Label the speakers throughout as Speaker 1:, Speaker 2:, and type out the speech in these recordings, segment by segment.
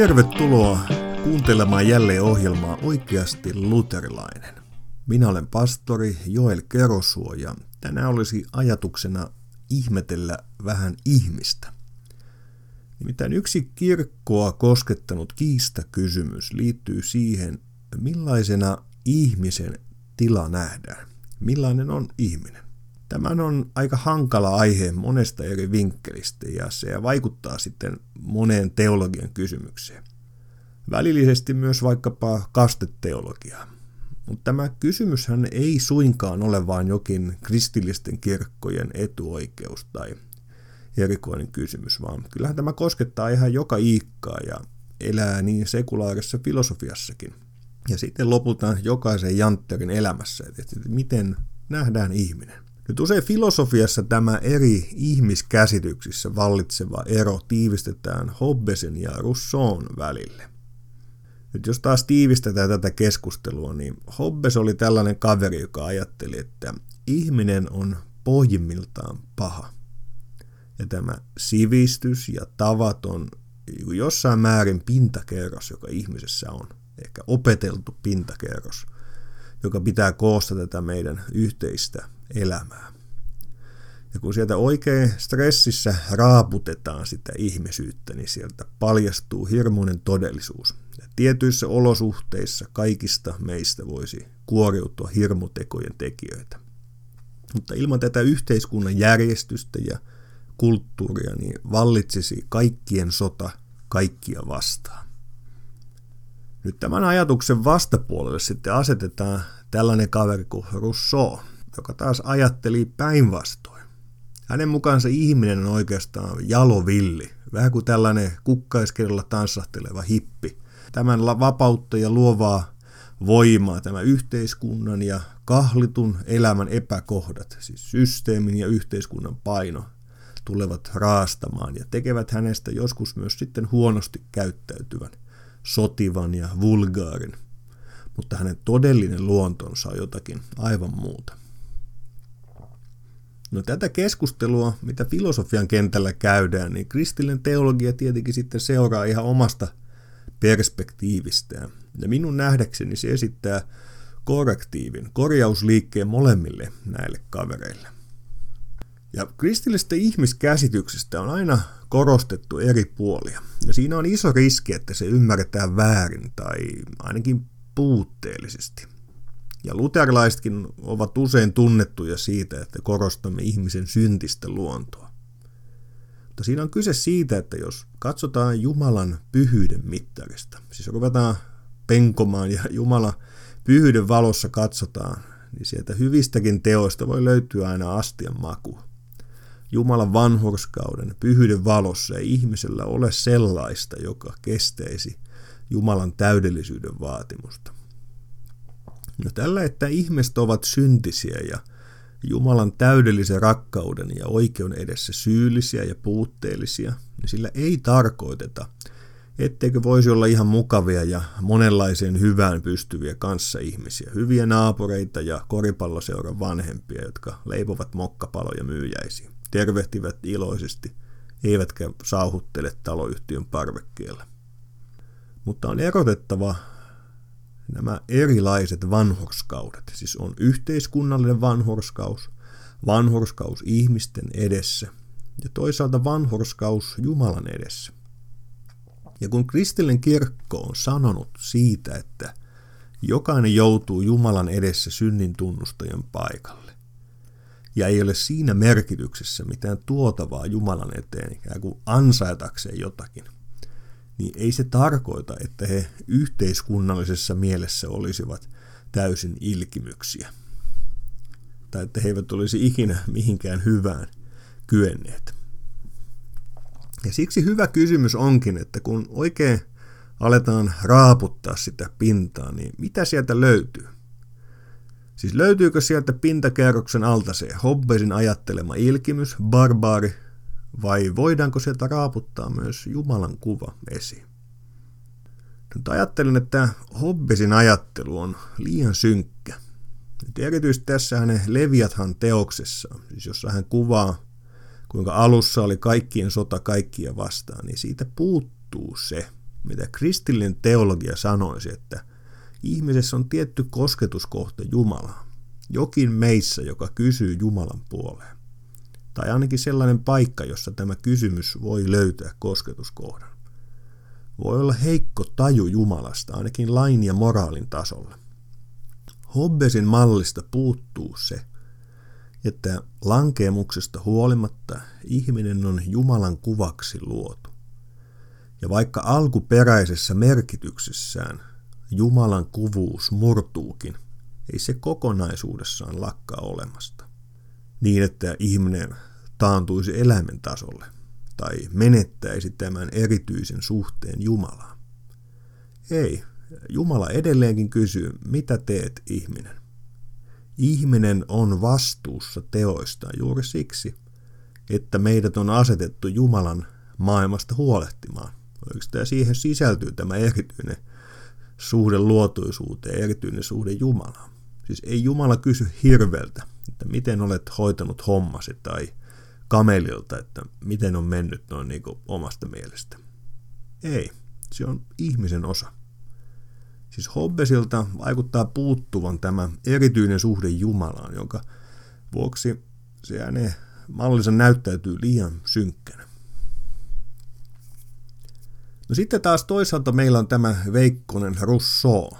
Speaker 1: Tervetuloa kuuntelemaan jälleen ohjelmaa Oikeasti luterilainen. Minä olen pastori Joel Kerosuo ja tänään olisi ajatuksena ihmetellä vähän ihmistä. Nimittäin yksi kirkkoa koskettanut kiistakysymys liittyy siihen, millaisena ihmisen tila nähdään. Millainen on ihminen? Tämä on aika hankala aihe monesta eri vinkkelistä ja se vaikuttaa sitten moneen teologian kysymykseen. Välillisesti myös vaikkapa kasteteologiaa. Mutta tämä kysymyshän ei suinkaan ole vain jokin kristillisten kirkkojen etuoikeus tai erikoinen kysymys, vaan kyllähän tämä koskettaa ihan joka iikkaa ja elää niin sekulaarisessa filosofiassakin. Ja sitten lopulta jokaisen jantterin elämässä, että miten nähdään ihminen. Nyt usein filosofiassa tämä eri ihmiskäsityksissä vallitseva ero tiivistetään Hobbesin ja Rousseaun välille. Nyt jos taas tiivistetään tätä keskustelua, niin Hobbes oli tällainen kaveri, joka ajatteli, että ihminen on pohjimmiltaan paha. Ja tämä sivistys ja tavat on jossain määrin pintakerros, joka ihmisessä on. Ehkä opeteltu pintakerros, joka pitää koosta tätä meidän yhteistä elämää. Ja kun sieltä oikein stressissä raaputetaan sitä ihmisyyttä, niin sieltä paljastuu hirmuinen todellisuus. Ja tietyissä olosuhteissa kaikista meistä voisi kuoriutua hirmutekojen tekijöitä. Mutta ilman tätä yhteiskunnan järjestystä ja kulttuuria, niin vallitsisi kaikkien sota kaikkia vastaan. Nyt tämän ajatuksen vastapuolelle sitten asetetaan tällainen kaveri kuin Rousseau, joka taas ajatteli päinvastoin. Hänen mukaansa ihminen on oikeastaan jalovilli, vähän kuin tällainen kukkaiskerralla tanssahteleva hippi. Tämän vapautta ja luovaa voimaa, tämä yhteiskunnan ja kahlitun elämän epäkohdat, siis systeemin ja yhteiskunnan paino, tulevat raastamaan ja tekevät hänestä joskus myös sitten huonosti käyttäytyvän, sotivan ja vulgaarin. Mutta hänen todellinen luontonsa on jotakin aivan muuta. No tätä keskustelua, mitä filosofian kentällä käydään, niin kristillinen teologia tietenkin sitten seuraa ihan omasta perspektiivistään. Ja minun nähdäkseni se esittää korrektiivin, korjausliikkeen molemmille näille kavereille. Ja kristillisestä ihmiskäsityksestä on aina korostettu eri puolia. Ja siinä on iso riski, että se ymmärretään väärin tai ainakin puutteellisesti. Ja luterilaisetkin ovat usein tunnettuja siitä, että korostamme ihmisen syntistä luontoa. Mutta siinä on kyse siitä, että jos katsotaan Jumalan pyhyyden mittarista, siis ruvetaan penkomaan ja Jumala pyhyyden valossa katsotaan, niin sieltä hyvistäkin teoista voi löytyä aina astian maku. Jumalan vanhurskauden, pyhyyden valossa ei ihmisellä ole sellaista, joka kesteisi Jumalan täydellisyyden vaatimusta. No tällä, että ihmiset ovat syntisiä ja Jumalan täydellisen rakkauden ja oikeuden edessä syyllisiä ja puutteellisia, niin sillä ei tarkoiteta, etteikö voisi olla ihan mukavia ja monenlaiseen hyvään pystyviä kanssaihmisiä, hyviä naapureita ja koripalloseuran vanhempia, jotka leipovat mokkapaloja myyjäisiin, tervehtivät iloisesti, eivätkä sauhuttele taloyhtiön parvekkeella. Mutta on erotettava nämä erilaiset vanhurskaudet. Siis on yhteiskunnallinen vanhurskaus, vanhurskaus ihmisten edessä ja toisaalta vanhurskaus Jumalan edessä. Ja kun kristillinen kirkko on sanonut siitä, että jokainen joutuu Jumalan edessä synnin tunnustajan paikalle, ja ei ole siinä merkityksessä mitään tuotavaa Jumalan eteen ikään kuin ansaitakseen jotakin – niin ei se tarkoita, että he yhteiskunnallisessa mielessä olisivat täysin ilkimyksiä. Tai että he eivät olisi ikinä mihinkään hyvään kyenneet. Ja siksi hyvä kysymys onkin, että kun oikein aletaan raaputtaa sitä pintaa, niin mitä sieltä löytyy? Siis löytyykö sieltä pintakerroksen alta se Hobbesin ajattelema ilkimys, barbaari, vai voidaanko sieltä raaputtaa myös Jumalan kuva esiin? Nyt ajattelen, että Hobbesin ajattelu on liian synkkä. Nyt erityisesti tässä hänen Leviathan teoksessa, siis jossa hän kuvaa, kuinka alussa oli kaikkien sota kaikkia vastaan, niin siitä puuttuu se, mitä kristillinen teologia sanoisi, että ihmisessä on tietty kosketuskohta Jumalaa. Jokin meissä, joka kysyy Jumalan puoleen. Tai ainakin sellainen paikka, jossa tämä kysymys voi löytää kosketuskohdan. Voi olla heikko taju Jumalasta, ainakin lain ja moraalin tasolla. Hobbesin mallista puuttuu se, että lankeemuksesta huolimatta ihminen on Jumalan kuvaksi luotu. Ja vaikka alkuperäisessä merkityksessään Jumalan kuvuus murtuukin, ei se kokonaisuudessaan lakkaa olemasta. Niin, että ihminen taantuisi eläimen tasolle tai menettäisi tämän erityisen suhteen Jumalaan. Ei, Jumala edelleenkin kysyy, mitä teet ihminen? Ihminen on vastuussa teoista juuri siksi, että meidät on asetettu Jumalan maailmasta huolehtimaan. Oikeastaan siihen sisältyy tämä erityinen suhde luotuisuuteen, erityinen suhde Jumalaan. Siis ei Jumala kysy hirveltä, että miten olet hoitanut hommasi tai kamelilta, että miten on mennyt noin niin omasta mielestä. Ei, se on ihmisen osa. Siis Hobbesilta vaikuttaa puuttuvan tämä erityinen suhde Jumalaan, jonka vuoksi se hänen mallinsa näyttäytyy liian synkkänä. No sitten taas toisaalta meillä on tämä Veikkonen Rousseau.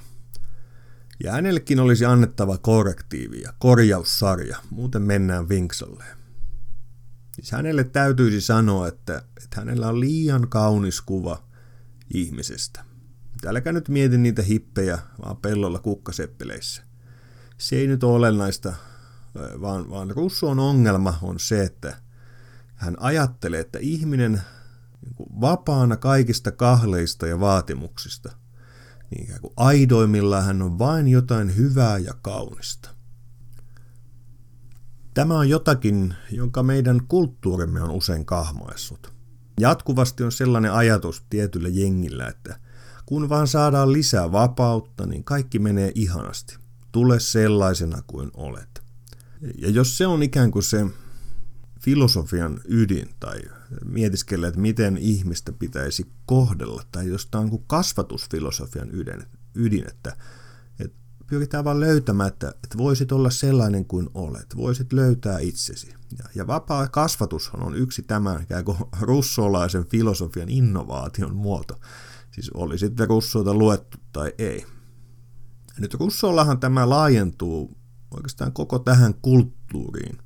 Speaker 1: Ja hänellekin olisi annettava korrektiivi ja korjaussarja, muuten mennään vinksalleen. Siis hänelle täytyisi sanoa, että, että hänellä on liian kaunis kuva ihmisestä. Älkää nyt mieti niitä hippejä, vaan pellolla kukkaseppeleissä. Se ei nyt ole olennaista, vaan, vaan Russon ongelma on se, että hän ajattelee, että ihminen niin vapaana kaikista kahleista ja vaatimuksista, niin kuin aidoimmillaan hän on vain jotain hyvää ja kaunista. Tämä on jotakin, jonka meidän kulttuurimme on usein kahmoessut. Jatkuvasti on sellainen ajatus tietyllä jengillä, että – kun vaan saadaan lisää vapautta, niin kaikki menee ihanasti. Tule sellaisena kuin olet. Ja jos se on ikään kuin se filosofian ydin tai mietiskellä, että miten ihmistä pitäisi kohdella, tai jos tämä on kuin kasvatusfilosofian ydin, ydin että, että pyritään vaan löytämään, että, että voisit olla sellainen kuin olet, voisit löytää itsesi. Ja, ja vapaa kasvatus on yksi tämän ikään kuin russolaisen filosofian innovaation muoto. Siis oli sitten Russoita luettu tai ei. Nyt Russollahan tämä laajentuu oikeastaan koko tähän kulttuuriin,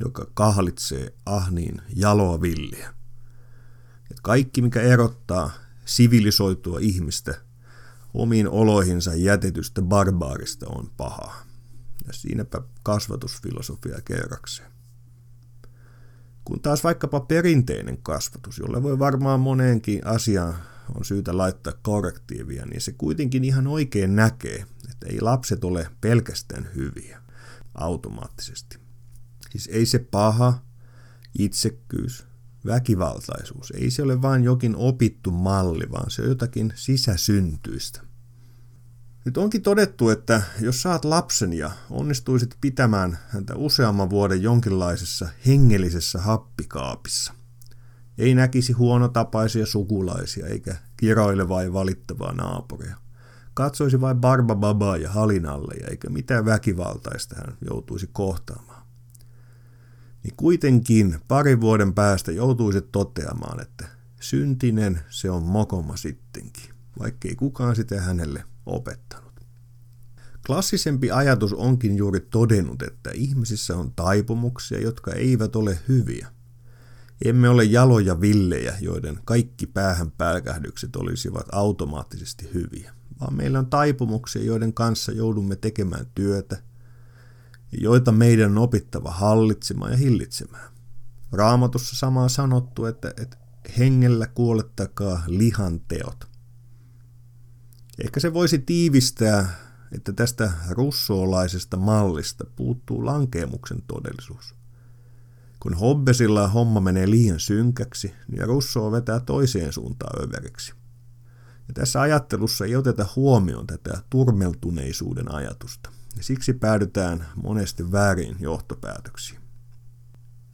Speaker 1: joka kahlitsee ahniin jaloa villiä. Et kaikki, mikä erottaa sivilisoitua ihmistä omiin oloihinsa jätetystä barbaarista on pahaa. Ja siinäpä kasvatusfilosofia kerrakseen. Kun taas vaikkapa perinteinen kasvatus, jolle voi varmaan moneenkin asiaan on syytä laittaa korrektiivia, niin se kuitenkin ihan oikein näkee, että ei lapset ole pelkästään hyviä automaattisesti. Siis ei se paha, itsekkyys, väkivaltaisuus, ei se ole vain jokin opittu malli, vaan se on jotakin sisäsyntyistä. Nyt onkin todettu, että jos saat lapsen ja onnistuisit pitämään häntä useamman vuoden jonkinlaisessa hengellisessä happikaapissa, ei näkisi huonotapaisia sukulaisia eikä kiroilevaa ja valittavaa naapuria. Katsoisi vain barbababaa ja halinalle eikä mitään väkivaltaista hän joutuisi kohtaamaan. Niin kuitenkin parin vuoden päästä joutuisi toteamaan, että syntinen se on mokoma sittenkin, vaikkei kukaan sitä hänelle opettanut. Klassisempi ajatus onkin juuri todennut, että ihmisissä on taipumuksia, jotka eivät ole hyviä – emme ole jaloja villejä, joiden kaikki päähän pälkähdykset olisivat automaattisesti hyviä, vaan meillä on taipumuksia, joiden kanssa joudumme tekemään työtä, joita meidän on opittava hallitsemaan ja hillitsemään. Raamatussa samaa sanottu, että, että hengellä kuolettakaa lihan teot. Ehkä se voisi tiivistää, että tästä russoolaisesta mallista puuttuu lankeemuksen todellisuus. Kun Hobbesilla homma menee liian synkäksi, niin Russo vetää toiseen suuntaan överiksi. Ja tässä ajattelussa ei oteta huomioon tätä turmeltuneisuuden ajatusta, ja siksi päädytään monesti väärin johtopäätöksiin.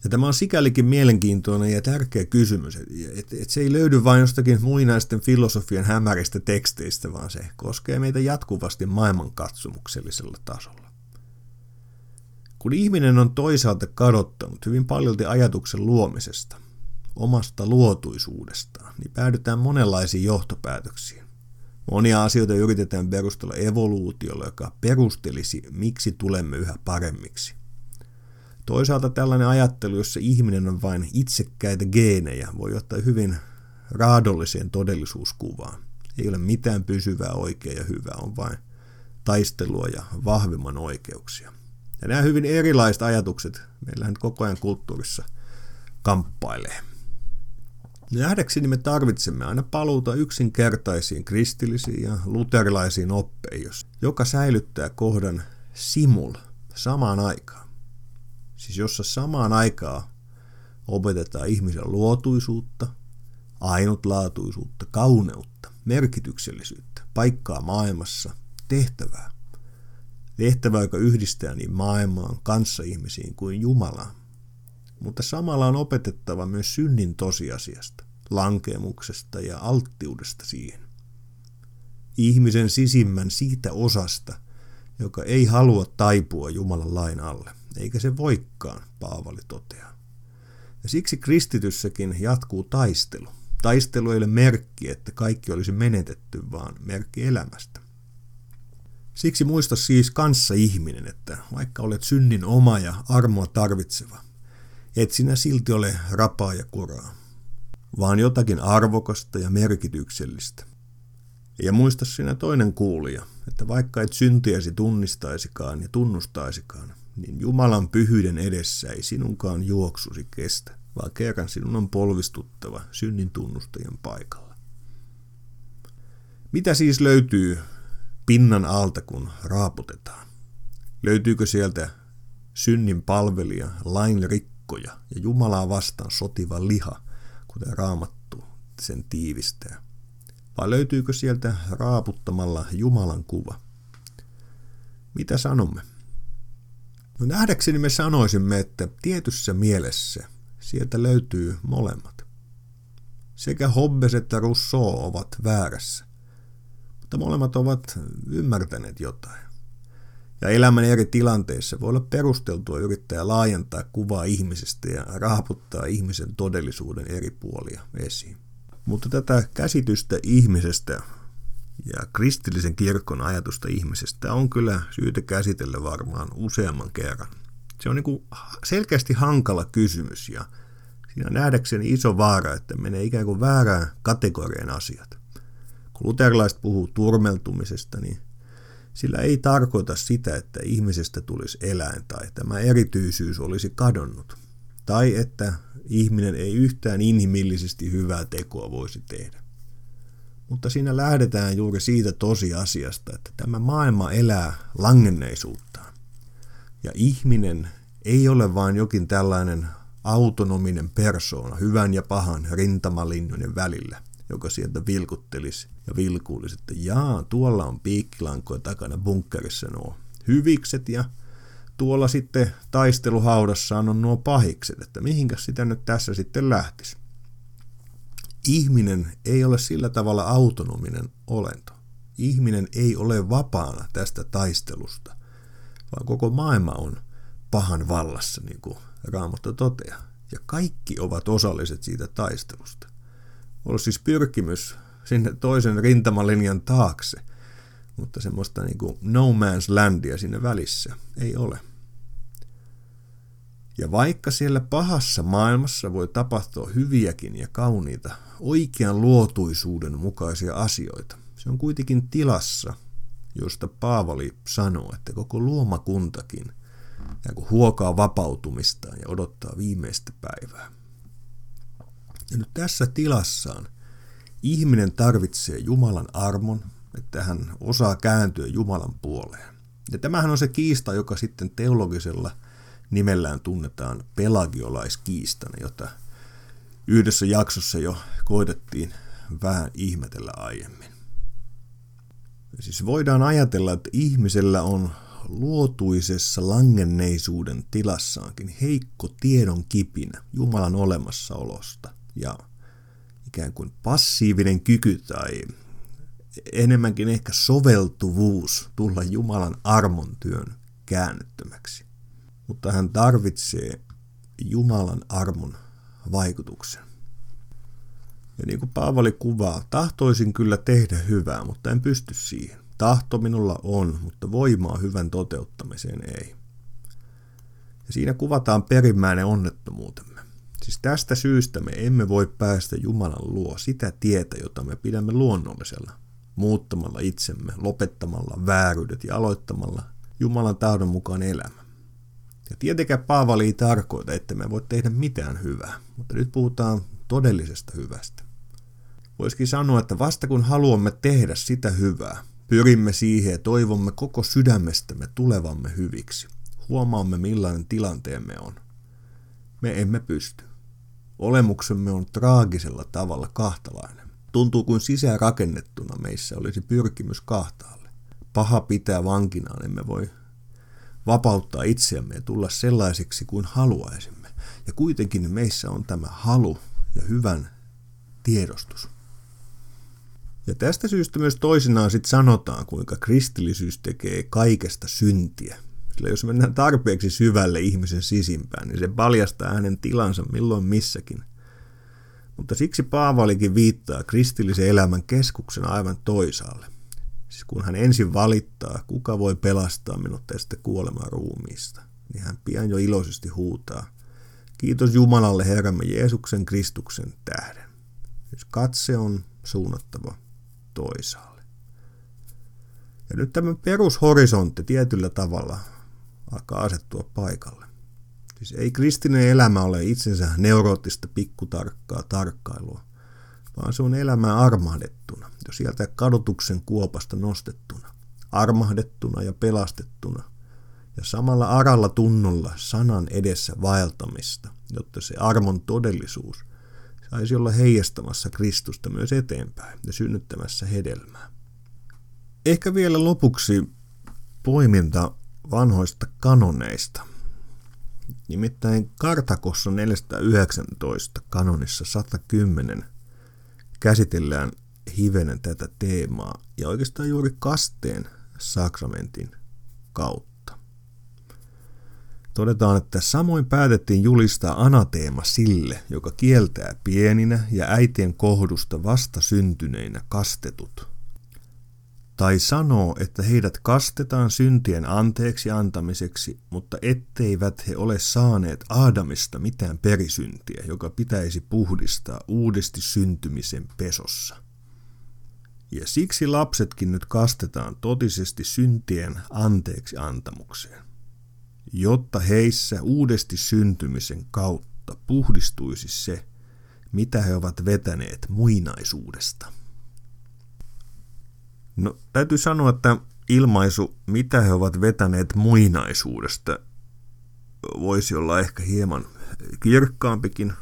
Speaker 1: Ja tämä on sikälikin mielenkiintoinen ja tärkeä kysymys, että et se ei löydy vain jostakin muinaisten filosofian hämäristä teksteistä, vaan se koskee meitä jatkuvasti maailmankatsomuksellisella tasolla. Kun ihminen on toisaalta kadottanut hyvin paljolti ajatuksen luomisesta, omasta luotuisuudestaan, niin päädytään monenlaisiin johtopäätöksiin. Monia asioita yritetään perustella evoluutiolla, joka perustelisi, miksi tulemme yhä paremmiksi. Toisaalta tällainen ajattelu, jossa ihminen on vain itsekkäitä geenejä, voi johtaa hyvin raadolliseen todellisuuskuvaan. Ei ole mitään pysyvää oikea ja hyvää, on vain taistelua ja vahvimman oikeuksia. Ja nämä hyvin erilaiset ajatukset meillä koko ajan kulttuurissa kamppailee. Nähdäkseni me tarvitsemme aina paluuta yksinkertaisiin kristillisiin ja luterilaisiin oppeihin, joka säilyttää kohdan simul samaan aikaan. Siis jossa samaan aikaan opetetaan ihmisen luotuisuutta, ainutlaatuisuutta, kauneutta, merkityksellisyyttä, paikkaa maailmassa, tehtävää. Tehtävää, joka yhdistää niin maailmaan, ihmisiin kuin Jumalaan mutta samalla on opetettava myös synnin tosiasiasta, lankemuksesta ja alttiudesta siihen. Ihmisen sisimmän siitä osasta, joka ei halua taipua Jumalan lain alle, eikä se voikkaan, Paavali toteaa. Ja siksi kristityssäkin jatkuu taistelu. Taistelu ei ole merkki, että kaikki olisi menetetty, vaan merkki elämästä. Siksi muista siis kanssa ihminen, että vaikka olet synnin oma ja armoa tarvitseva, et sinä silti ole rapaa ja kuraa, vaan jotakin arvokasta ja merkityksellistä. Ja muista sinä toinen kuulija, että vaikka et syntiäsi tunnistaisikaan ja tunnustaisikaan, niin Jumalan pyhyyden edessä ei sinunkaan juoksusi kestä, vaan kerran sinun on polvistuttava synnin tunnustajien paikalla. Mitä siis löytyy pinnan alta, kun raaputetaan? Löytyykö sieltä synnin palvelija, lain rikko, heikkoja ja Jumalaa vastaan sotiva liha, kuten raamattu sen tiivistää? Vai löytyykö sieltä raaputtamalla Jumalan kuva? Mitä sanomme? No nähdäkseni me sanoisimme, että tietyssä mielessä sieltä löytyy molemmat. Sekä Hobbes että Rousseau ovat väärässä, mutta molemmat ovat ymmärtäneet jotain. Ja elämän eri tilanteissa voi olla perusteltua yrittää laajentaa kuvaa ihmisestä ja raaputtaa ihmisen todellisuuden eri puolia esiin. Mutta tätä käsitystä ihmisestä ja kristillisen kirkon ajatusta ihmisestä on kyllä syytä käsitellä varmaan useamman kerran. Se on niin selkeästi hankala kysymys ja siinä on nähdäkseni iso vaara, että menee ikään kuin väärään kategorian asiat. Kun luterilaiset puhuu turmeltumisesta, niin sillä ei tarkoita sitä, että ihmisestä tulisi eläin tai tämä erityisyys olisi kadonnut, tai että ihminen ei yhtään inhimillisesti hyvää tekoa voisi tehdä. Mutta siinä lähdetään juuri siitä tosiasiasta, että tämä maailma elää langenneisuuttaan. Ja ihminen ei ole vain jokin tällainen autonominen persoona hyvän ja pahan rintamalinjojen välillä, joka sieltä vilkuttelisi ja vilkuulisi, että jaa, tuolla on piikkilankoja takana bunkkerissa nuo hyvikset ja tuolla sitten taisteluhaudassaan on nuo pahikset, että mihinkä sitä nyt tässä sitten lähtisi. Ihminen ei ole sillä tavalla autonominen olento. Ihminen ei ole vapaana tästä taistelusta, vaan koko maailma on pahan vallassa, niin kuin Raamattu toteaa. Ja kaikki ovat osalliset siitä taistelusta ollut siis pyrkimys sinne toisen rintamalinjan taakse, mutta semmoista niin kuin no man's landia sinne välissä ei ole. Ja vaikka siellä pahassa maailmassa voi tapahtua hyviäkin ja kauniita, oikean luotuisuuden mukaisia asioita, se on kuitenkin tilassa, josta Paavali sanoo, että koko luomakuntakin huokaa vapautumistaan ja odottaa viimeistä päivää. Ja nyt tässä tilassaan ihminen tarvitsee Jumalan armon, että hän osaa kääntyä Jumalan puoleen. Ja tämähän on se kiista, joka sitten teologisella nimellään tunnetaan pelagiolaiskiistana, jota yhdessä jaksossa jo koitettiin vähän ihmetellä aiemmin. Siis voidaan ajatella, että ihmisellä on luotuisessa langenneisuuden tilassaankin heikko tiedon kipinä Jumalan olemassaolosta ja ikään kuin passiivinen kyky tai enemmänkin ehkä soveltuvuus tulla Jumalan armon työn käännyttömäksi. Mutta hän tarvitsee Jumalan armon vaikutuksen. Ja niin kuin Paavali kuvaa, tahtoisin kyllä tehdä hyvää, mutta en pysty siihen. Tahto minulla on, mutta voimaa hyvän toteuttamiseen ei. Ja siinä kuvataan perimmäinen onnettomuutemme. Siis tästä syystä me emme voi päästä Jumalan luo sitä tietä, jota me pidämme luonnollisella, muuttamalla itsemme, lopettamalla vääryydet ja aloittamalla Jumalan tahdon mukaan elämä. Ja tietenkään Paavali ei tarkoita, että me voi tehdä mitään hyvää, mutta nyt puhutaan todellisesta hyvästä. Voisikin sanoa, että vasta kun haluamme tehdä sitä hyvää, pyrimme siihen ja toivomme koko sydämestämme tulevamme hyviksi. Huomaamme millainen tilanteemme on. Me emme pysty. Olemuksemme on traagisella tavalla kahtalainen. Tuntuu kuin sisään rakennettuna meissä olisi pyrkimys kahtaalle. Paha pitää vankinaan, emme voi vapauttaa itseämme ja tulla sellaisiksi kuin haluaisimme. Ja kuitenkin meissä on tämä halu ja hyvän tiedostus. Ja tästä syystä myös toisinaan sitten sanotaan, kuinka kristillisyys tekee kaikesta syntiä. Sillä jos mennään tarpeeksi syvälle ihmisen sisimpään, niin se paljastaa hänen tilansa milloin missäkin. Mutta siksi Paavalikin viittaa kristillisen elämän keskuksen aivan toisaalle. Siis kun hän ensin valittaa, kuka voi pelastaa minut tästä kuoleman ruumiista, niin hän pian jo iloisesti huutaa, kiitos Jumalalle Herramme Jeesuksen Kristuksen tähden. Siis katse on suunnattava toisaalle. Ja nyt tämä perushorisontti tietyllä tavalla alkaa asettua paikalle. Siis ei kristinen elämä ole itsensä neuroottista pikkutarkkaa tarkkailua, vaan se on elämää armahdettuna, jo sieltä kadotuksen kuopasta nostettuna, armahdettuna ja pelastettuna, ja samalla aralla tunnolla sanan edessä vaeltamista, jotta se armon todellisuus saisi olla heijastamassa Kristusta myös eteenpäin ja synnyttämässä hedelmää. Ehkä vielä lopuksi poiminta vanhoista kanoneista. Nimittäin Kartakossa 419 kanonissa 110 käsitellään hivenen tätä teemaa ja oikeastaan juuri kasteen sakramentin kautta. Todetaan, että samoin päätettiin julistaa anateema sille, joka kieltää pieninä ja äitien kohdusta vasta syntyneinä kastetut – tai sanoo, että heidät kastetaan syntien anteeksi antamiseksi, mutta etteivät he ole saaneet Aadamista mitään perisyntiä, joka pitäisi puhdistaa uudesti syntymisen pesossa. Ja siksi lapsetkin nyt kastetaan totisesti syntien anteeksi antamukseen, jotta heissä uudesti syntymisen kautta puhdistuisi se, mitä he ovat vetäneet muinaisuudesta. No, täytyy sanoa, että ilmaisu, mitä he ovat vetäneet muinaisuudesta, voisi olla ehkä hieman kirkkaampikin,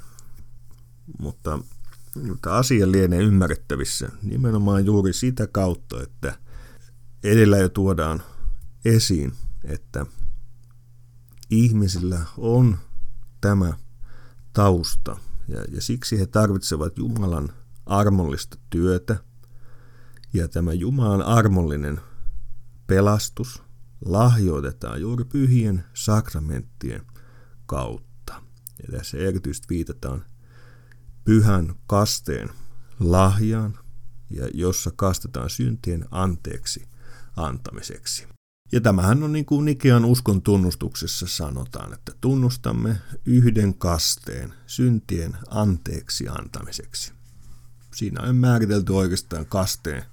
Speaker 1: mutta, mutta asia lienee ymmärrettävissä nimenomaan juuri sitä kautta, että edellä jo tuodaan esiin, että ihmisillä on tämä tausta ja, ja siksi he tarvitsevat Jumalan armollista työtä – ja tämä Jumalan armollinen pelastus lahjoitetaan juuri pyhien sakramenttien kautta. Ja tässä erityisesti viitataan pyhän kasteen lahjaan, ja jossa kastetaan syntien anteeksi antamiseksi. Ja tämähän on niin kuin Nikean uskon tunnustuksessa sanotaan, että tunnustamme yhden kasteen syntien anteeksi antamiseksi. Siinä on määritelty oikeastaan kasteen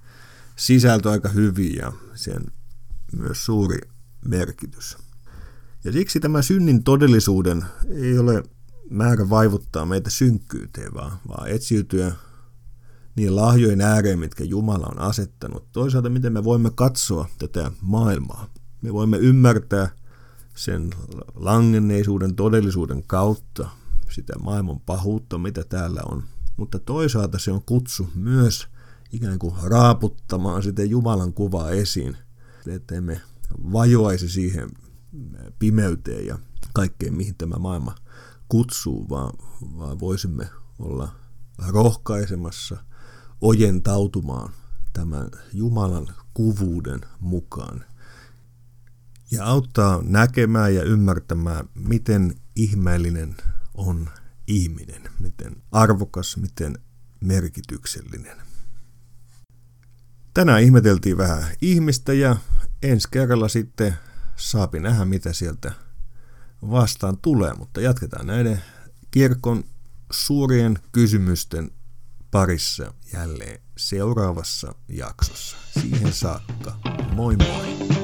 Speaker 1: sisältö aika hyvin ja sen myös suuri merkitys. Ja siksi tämä synnin todellisuuden ei ole määrä vaivuttaa meitä synkkyyteen, vaan, vaan etsiytyä niin lahjojen ääreen, mitkä Jumala on asettanut. Toisaalta, miten me voimme katsoa tätä maailmaa. Me voimme ymmärtää sen langenneisuuden todellisuuden kautta sitä maailman pahuutta, mitä täällä on. Mutta toisaalta se on kutsu myös ikään kuin raaputtamaan sitä Jumalan kuvaa esiin, että emme vajoaisi siihen pimeyteen ja kaikkeen, mihin tämä maailma kutsuu, vaan, vaan voisimme olla rohkaisemassa ojentautumaan tämän Jumalan kuvuuden mukaan ja auttaa näkemään ja ymmärtämään, miten ihmeellinen on ihminen, miten arvokas, miten merkityksellinen. Tänään ihmeteltiin vähän ihmistä ja ensi kerralla sitten saapi nähdä, mitä sieltä vastaan tulee, mutta jatketaan näiden kirkon suurien kysymysten parissa jälleen seuraavassa jaksossa. Siihen saakka, moi moi!